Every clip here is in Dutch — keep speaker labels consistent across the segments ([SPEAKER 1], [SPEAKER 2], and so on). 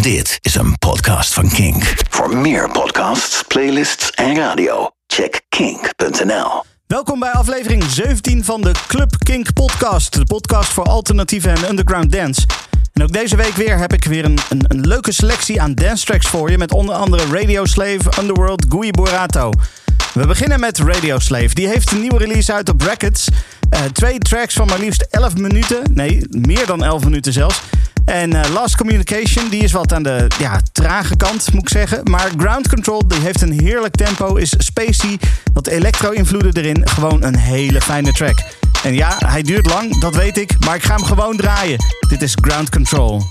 [SPEAKER 1] Dit is een podcast van Kink. Voor meer podcasts, playlists en radio, check kink.nl.
[SPEAKER 2] Welkom bij aflevering 17 van de Club Kink podcast. De podcast voor alternatieve en underground dance. En ook deze week weer heb ik weer een, een, een leuke selectie aan dance tracks voor je. Met onder andere Radio Slave, Underworld, Gui Borato. We beginnen met Radio Slave. Die heeft een nieuwe release uit op Brackets. Uh, twee tracks van maar liefst 11 minuten. Nee, meer dan 11 minuten zelfs. En uh, Last Communication, die is wat aan de ja, trage kant, moet ik zeggen. Maar Ground Control, die heeft een heerlijk tempo, is spacey, wat electro-invloeden erin. Gewoon een hele fijne track. En ja, hij duurt lang, dat weet ik, maar ik ga hem gewoon draaien. Dit is Ground Control.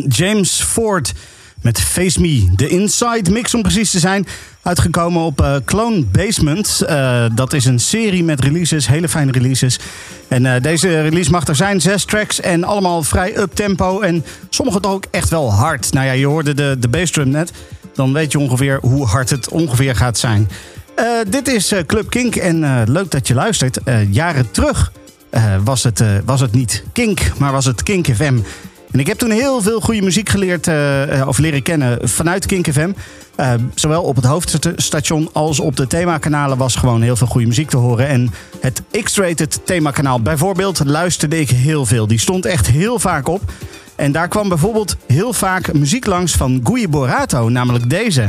[SPEAKER 2] James Ford met Face Me. De Inside Mix om precies te zijn. Uitgekomen op uh, Clone Basement. Uh, dat is een serie met releases, hele fijne releases. En uh, deze release mag er zijn, zes tracks en allemaal vrij up-tempo. En sommige toch ook echt wel hard. Nou ja, je hoorde de, de bassdrum net. Dan weet je ongeveer hoe hard het ongeveer gaat zijn. dit is Club Kink en leuk dat je luistert. jaren terug was, het, was het niet Kink, maar was het Kink FM. En ik heb toen heel veel goede muziek geleerd uh, of leren kennen vanuit Kink FM. Uh, zowel op het hoofdstation als op de themakanalen was gewoon heel veel goede muziek te horen. En het X-rated themakanaal bijvoorbeeld luisterde ik heel veel. Die stond echt heel vaak op. En daar kwam bijvoorbeeld heel vaak muziek langs van Guy Borato, namelijk deze.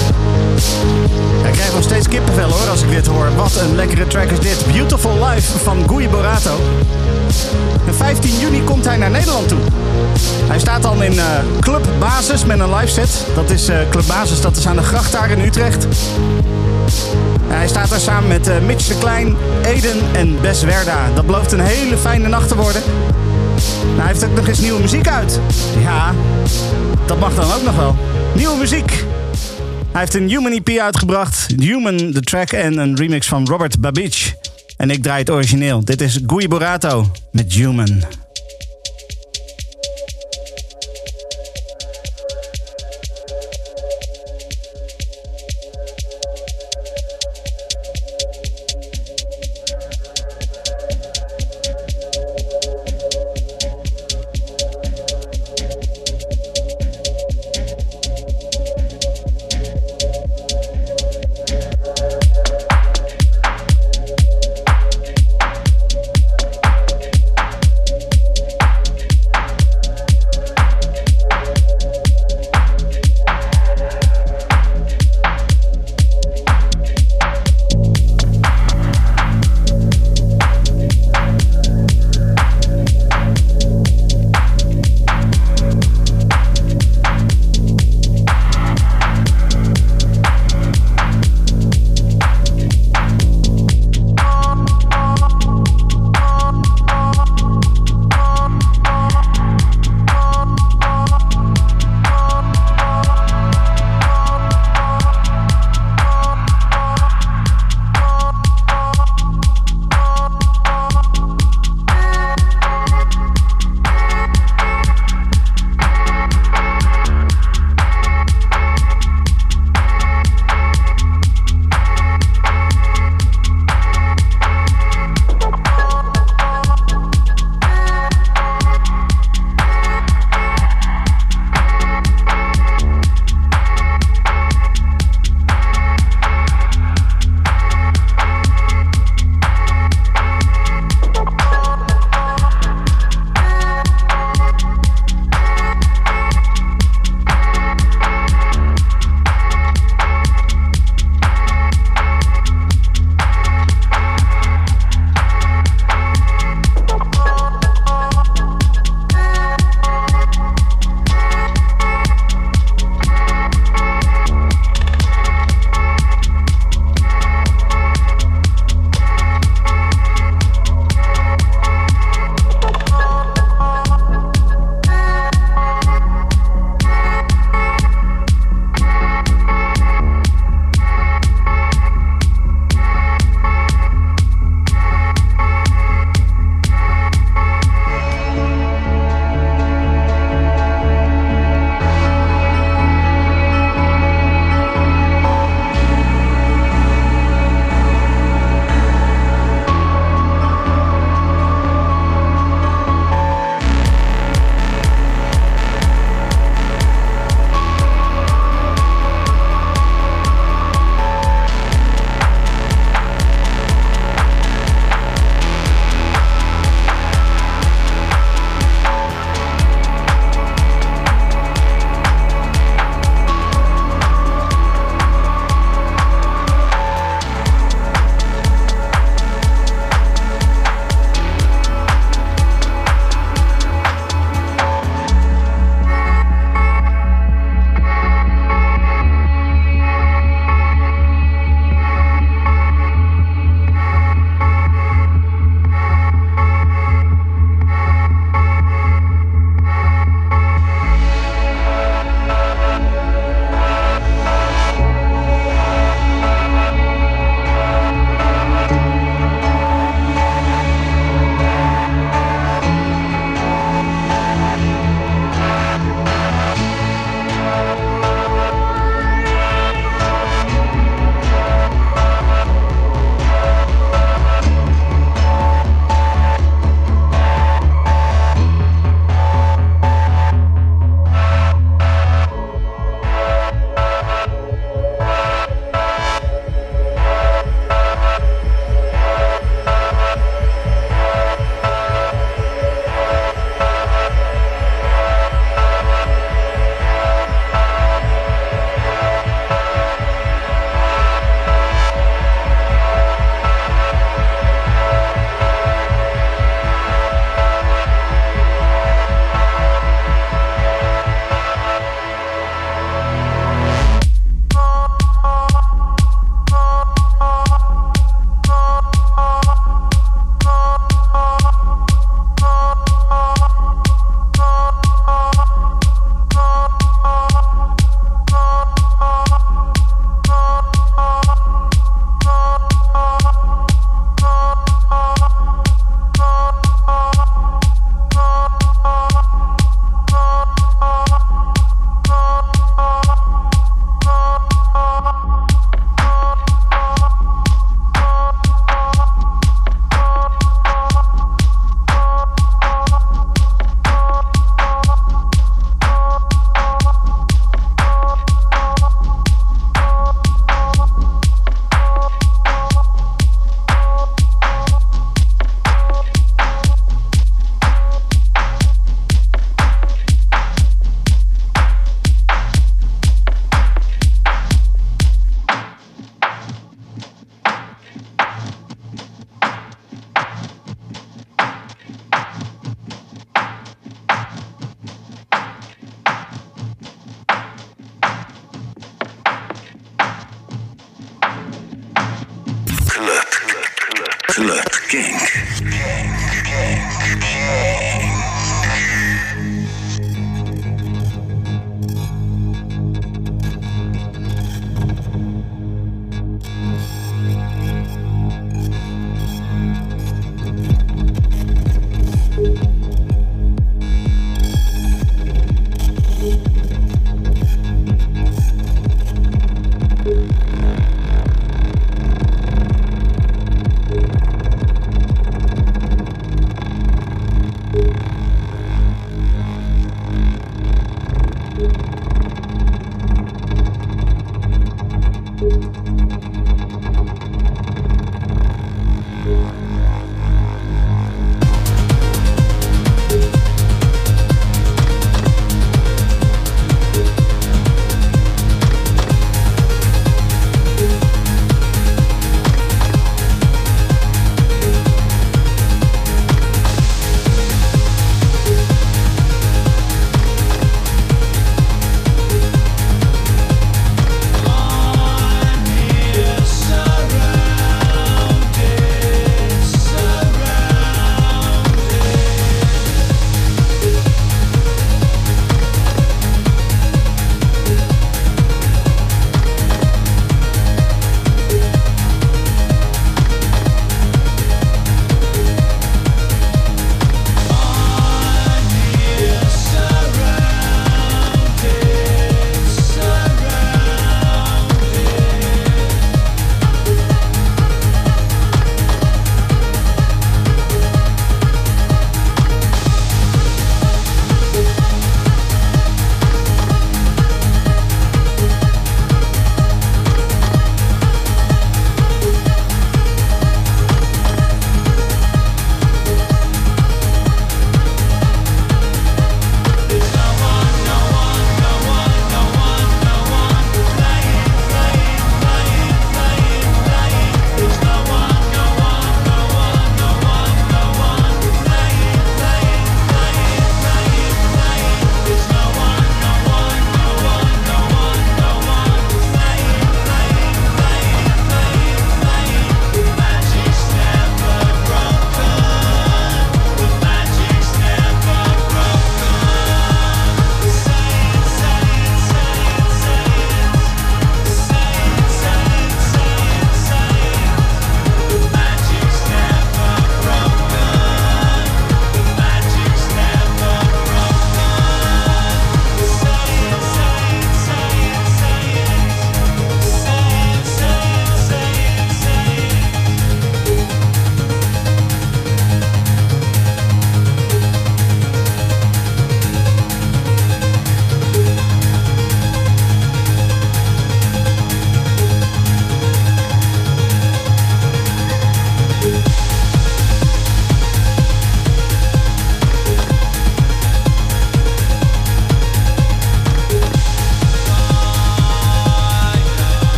[SPEAKER 2] Ik krijg nog steeds kippenvel hoor als ik dit hoor. Wat een lekkere track is dit. Beautiful Life van Guy Borato. En 15 juni komt hij naar Nederland toe. Hij staat dan in uh, Club Basis met een live set. Dat is uh, Club Basis, dat is aan de gracht daar in Utrecht. Hij staat daar samen met uh, Mitch de Klein, Eden en Bes Werda. Dat belooft een hele fijne nacht te worden. Hij heeft ook nog eens nieuwe muziek uit. Ja, dat mag dan ook nog wel. Nieuwe muziek. Hij heeft een Human EP uitgebracht. Human, de track en een remix van Robert Babich. En ik draai het origineel. Dit is Gui Borato met Human.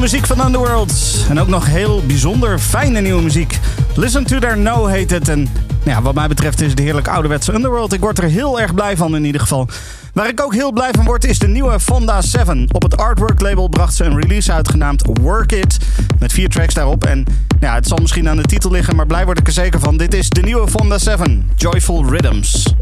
[SPEAKER 2] Muziek van Underworld. En ook nog heel bijzonder fijne nieuwe muziek. Listen to Their No heet het. En ja, wat mij betreft is het heerlijk ouderwetse Underworld. Ik word er heel erg blij van in ieder geval. Waar ik ook heel blij van word is de nieuwe Fonda 7. Op het Artwork label bracht ze een release uit genaamd Work It. Met vier tracks daarop. En ja, het zal misschien aan de titel liggen, maar blij word ik er zeker van. Dit is de nieuwe Fonda 7. Joyful Rhythms.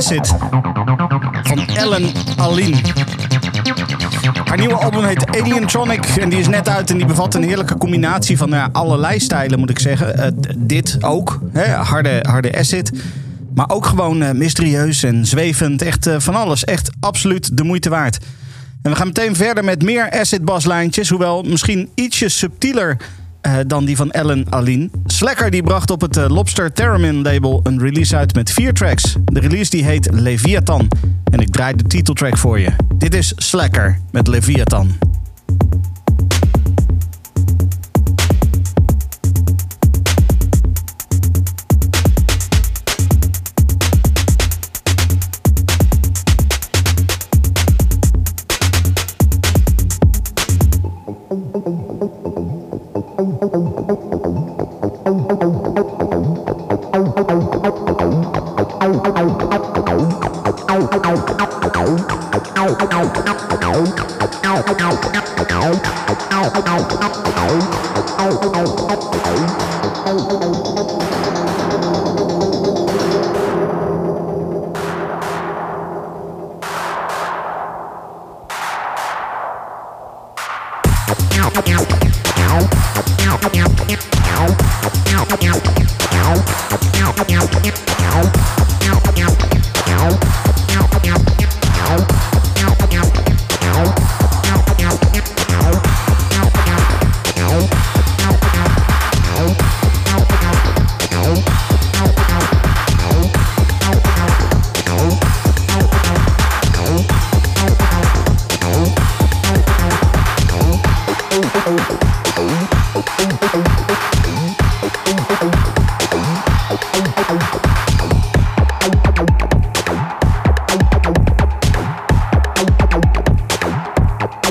[SPEAKER 2] Acid van Ellen Aline. Haar nieuwe album heet Alientronic en die is net uit en die bevat een heerlijke combinatie van ja, allerlei stijlen moet ik zeggen. Uh, dit ook, hè, harde, harde acid. Maar ook gewoon uh, mysterieus en zwevend. Echt van alles. Echt absoluut de moeite waard. En we gaan meteen verder met meer acid baslijntjes. Hoewel misschien ietsje subtieler dan die van Ellen Aline. Slacker die bracht op het uh, Lobster Theremin label een release uit met vier tracks. De release die heet Leviathan. En ik draai de titeltrack voor je. Dit is Slacker met Leviathan.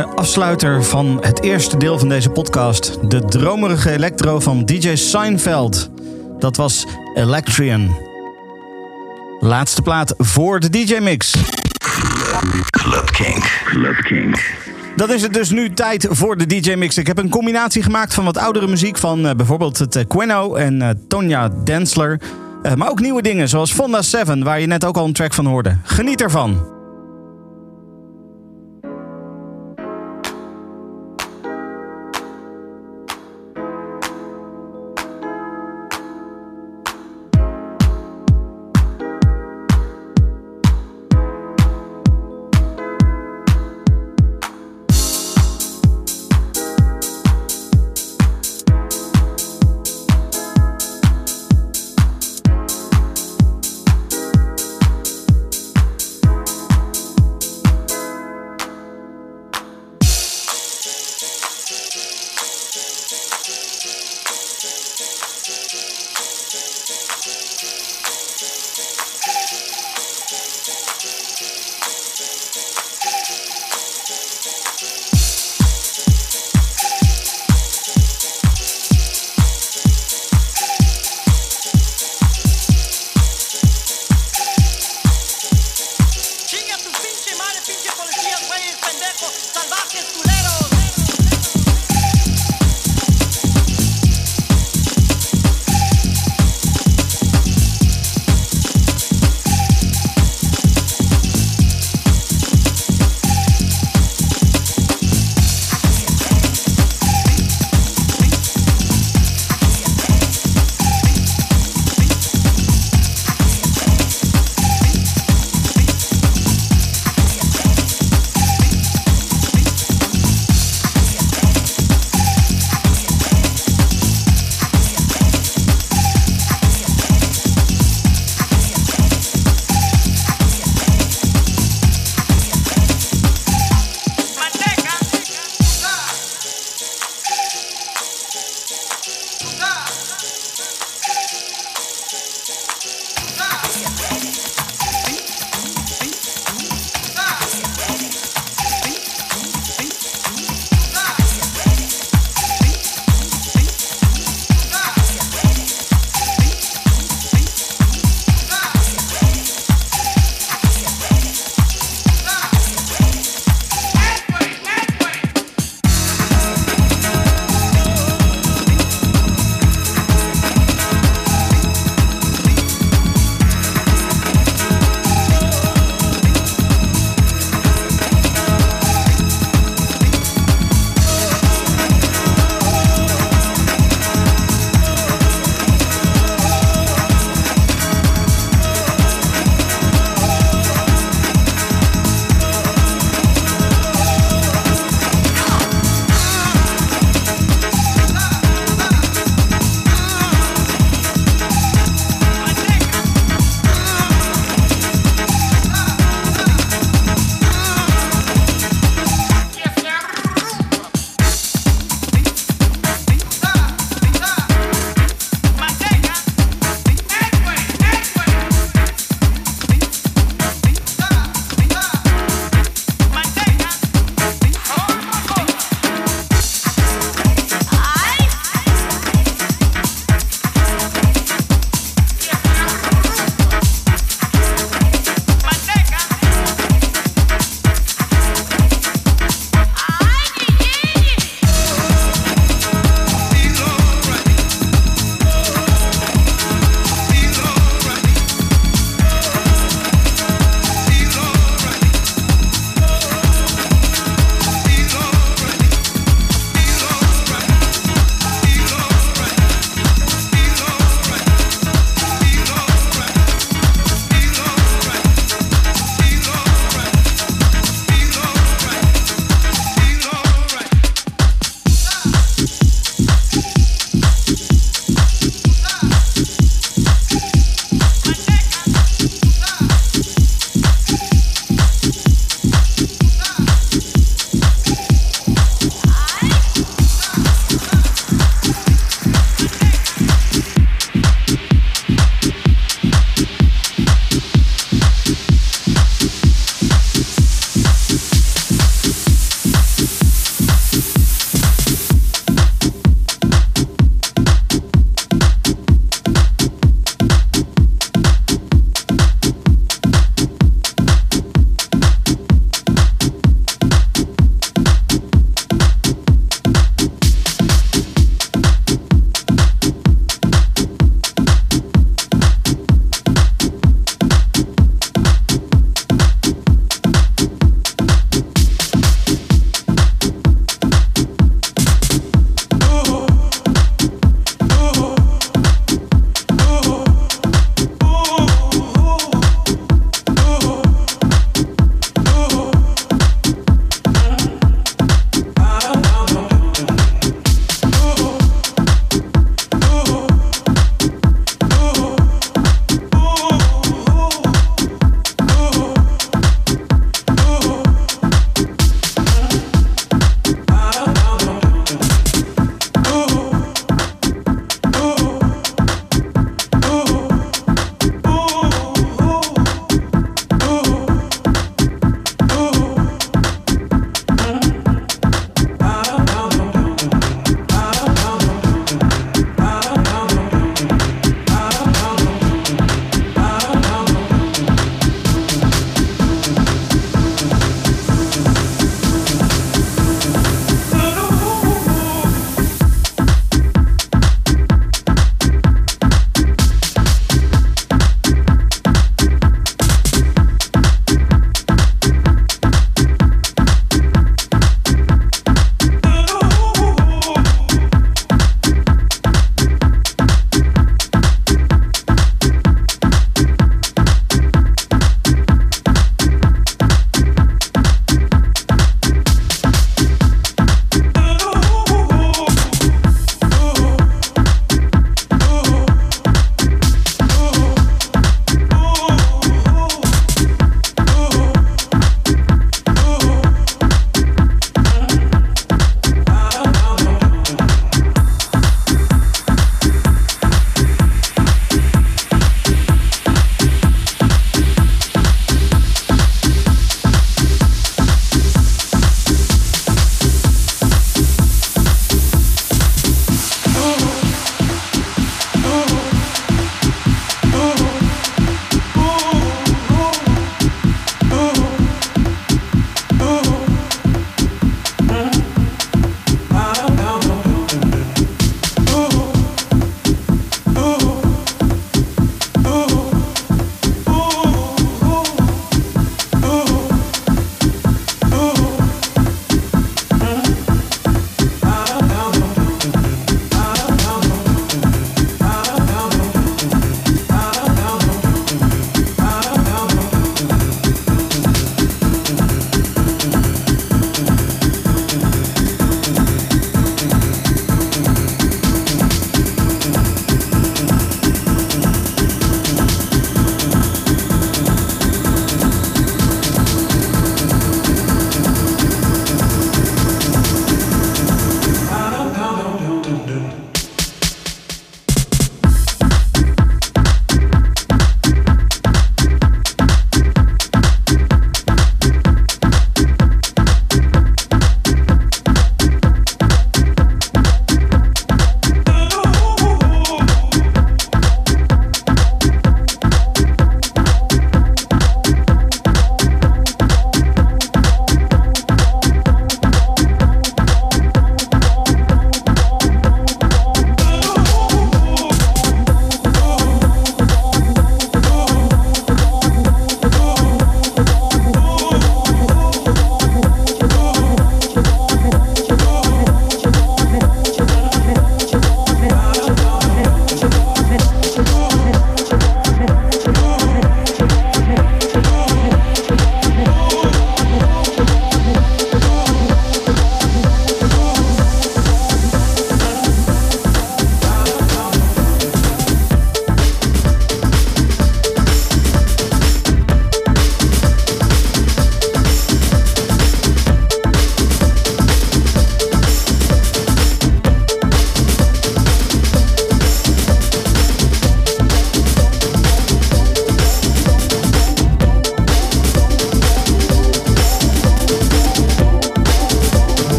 [SPEAKER 2] afsluiter van het eerste deel van deze podcast. De dromerige electro van DJ Seinfeld. Dat was Electrian. Laatste plaat voor de DJ-mix.
[SPEAKER 1] Club Kink. Club Kink.
[SPEAKER 2] Dan is het dus nu tijd voor de DJ-mix. Ik heb een combinatie gemaakt van wat oudere muziek van uh, bijvoorbeeld het uh, Queno en uh, Tonya Densler. maar ook nieuwe dingen zoals Fonda 7, waar je net ook al een track van hoorde. Geniet ervan.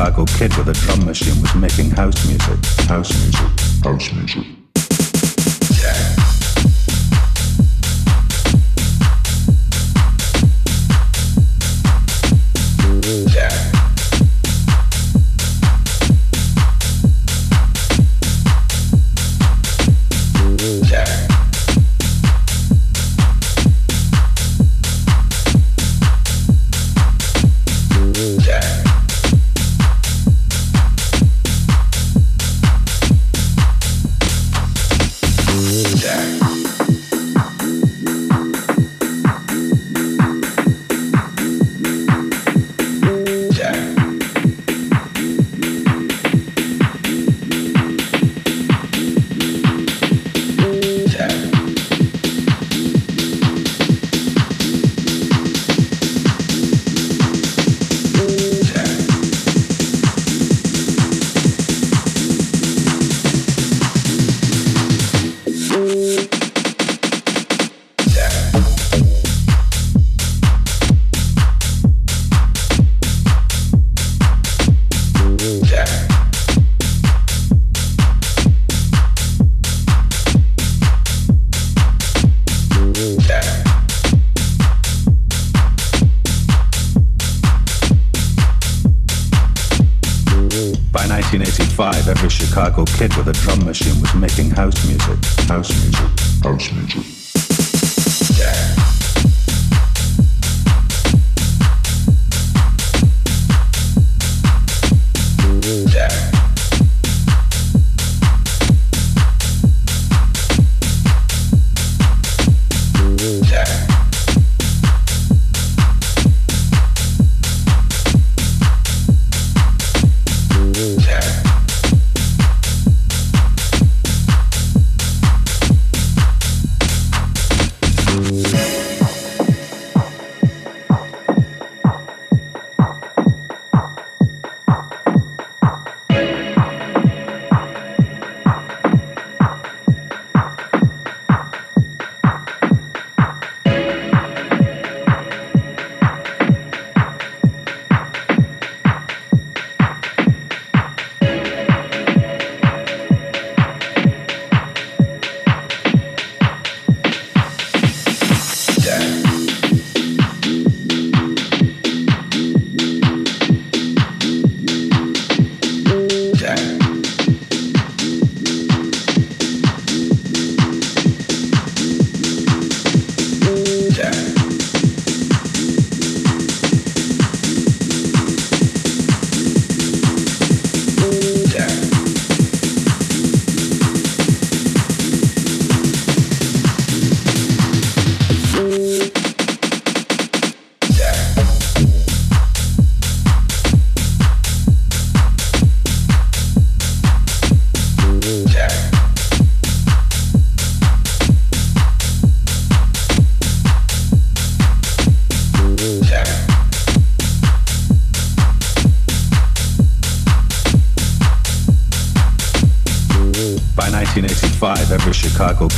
[SPEAKER 3] Chicago kid with a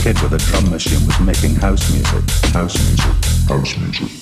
[SPEAKER 3] kid with a drum machine was making house music. House music. House music.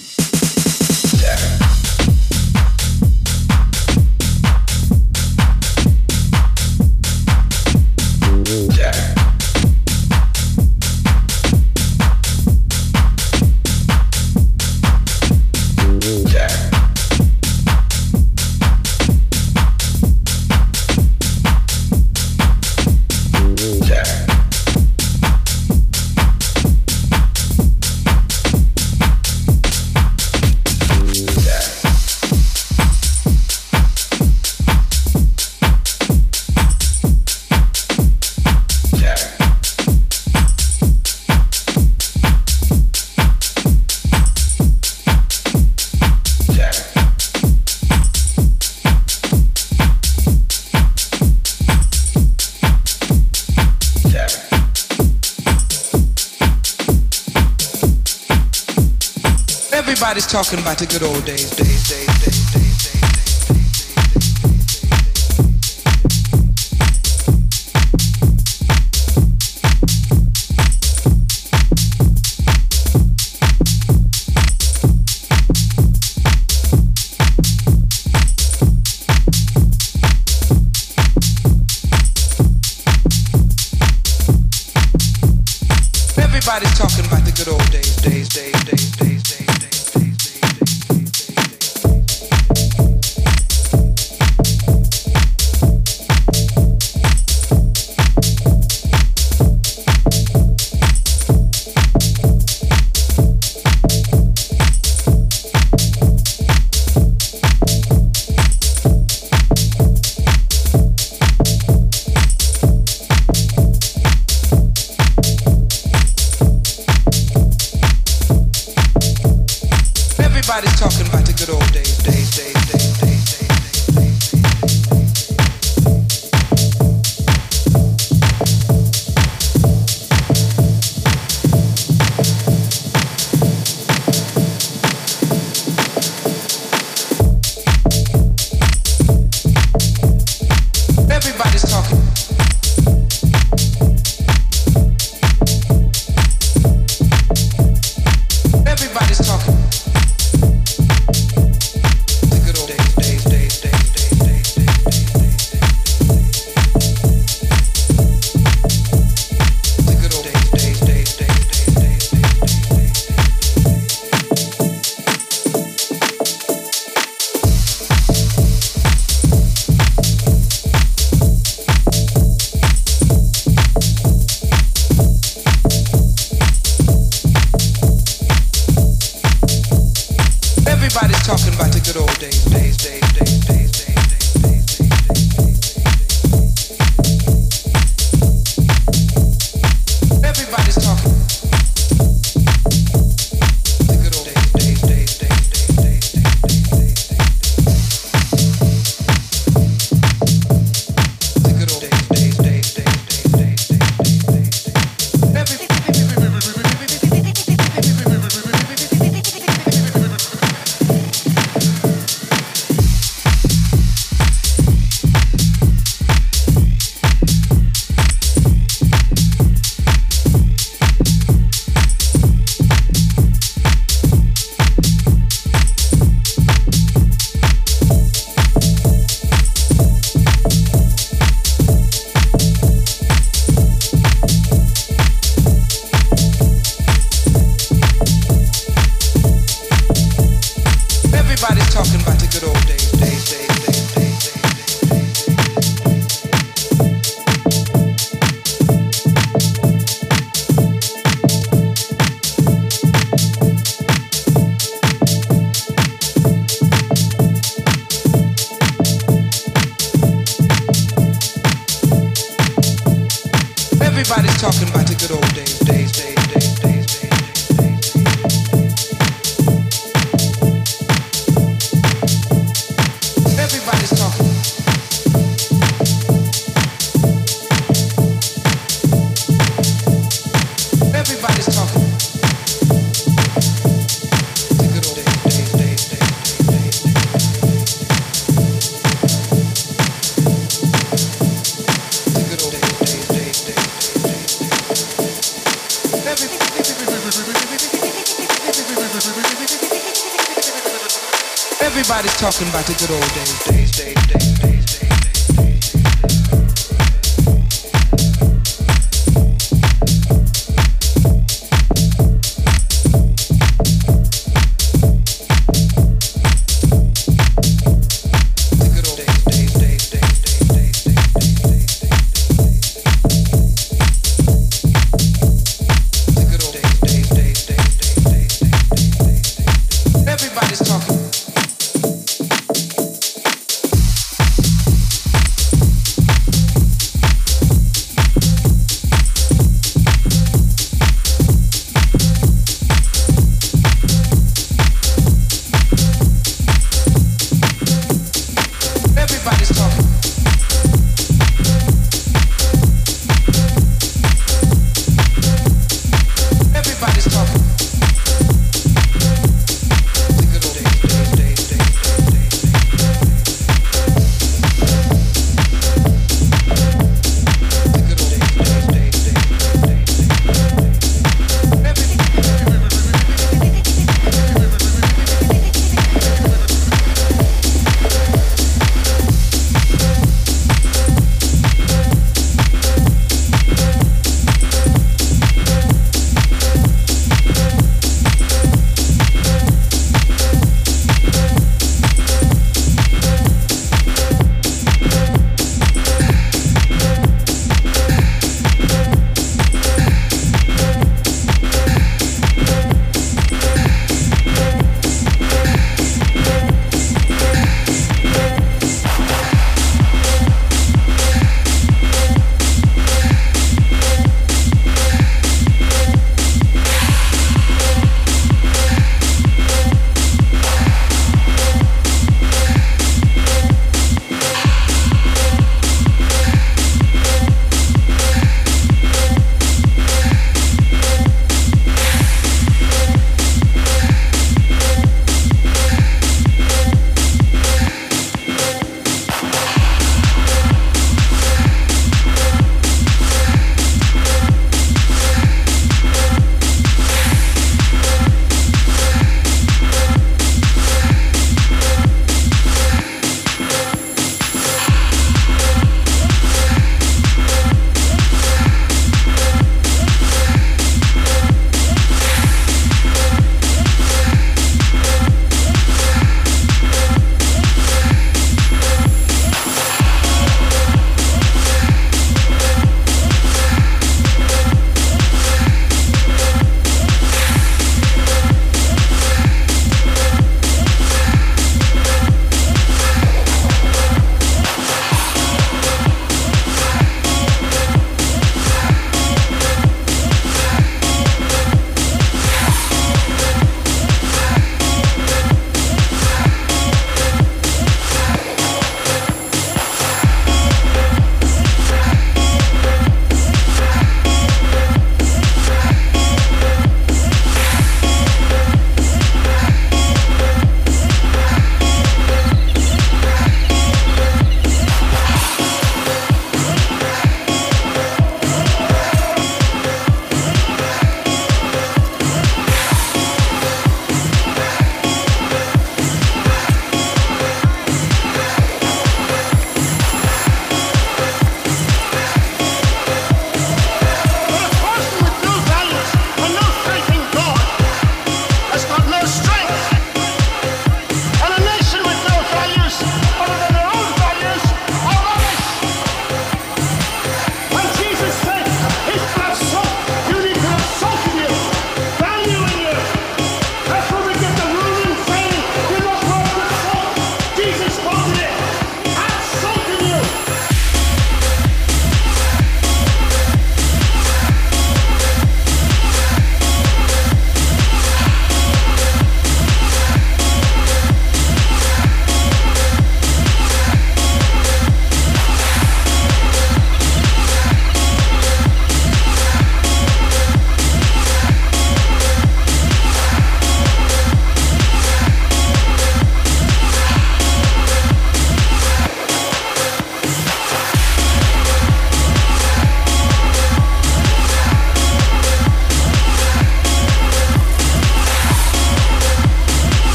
[SPEAKER 4] Harking back to good old days, days, days, days, days.
[SPEAKER 2] Everybody's talking about the good old days, days, days, days, days. Everybody's talking about the good old days, days, days, days.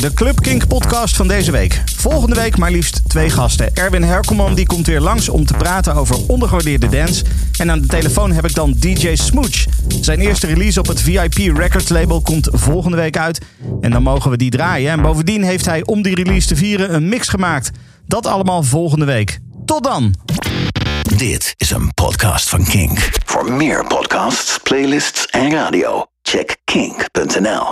[SPEAKER 2] De Club Kink podcast van deze week. Volgende week maar liefst twee gasten. Erwin Herkelman die komt weer langs om te praten over ondergewaardeerde dance. En aan de telefoon heb ik dan DJ Smooch. Zijn eerste release op het VIP Records label komt volgende week uit. En dan mogen we die draaien. En bovendien heeft hij om die release te vieren een mix gemaakt. Dat allemaal volgende week. Tot dan!
[SPEAKER 1] Dit is een podcast van Kink. Voor meer podcasts, playlists en radio, check kink.nl.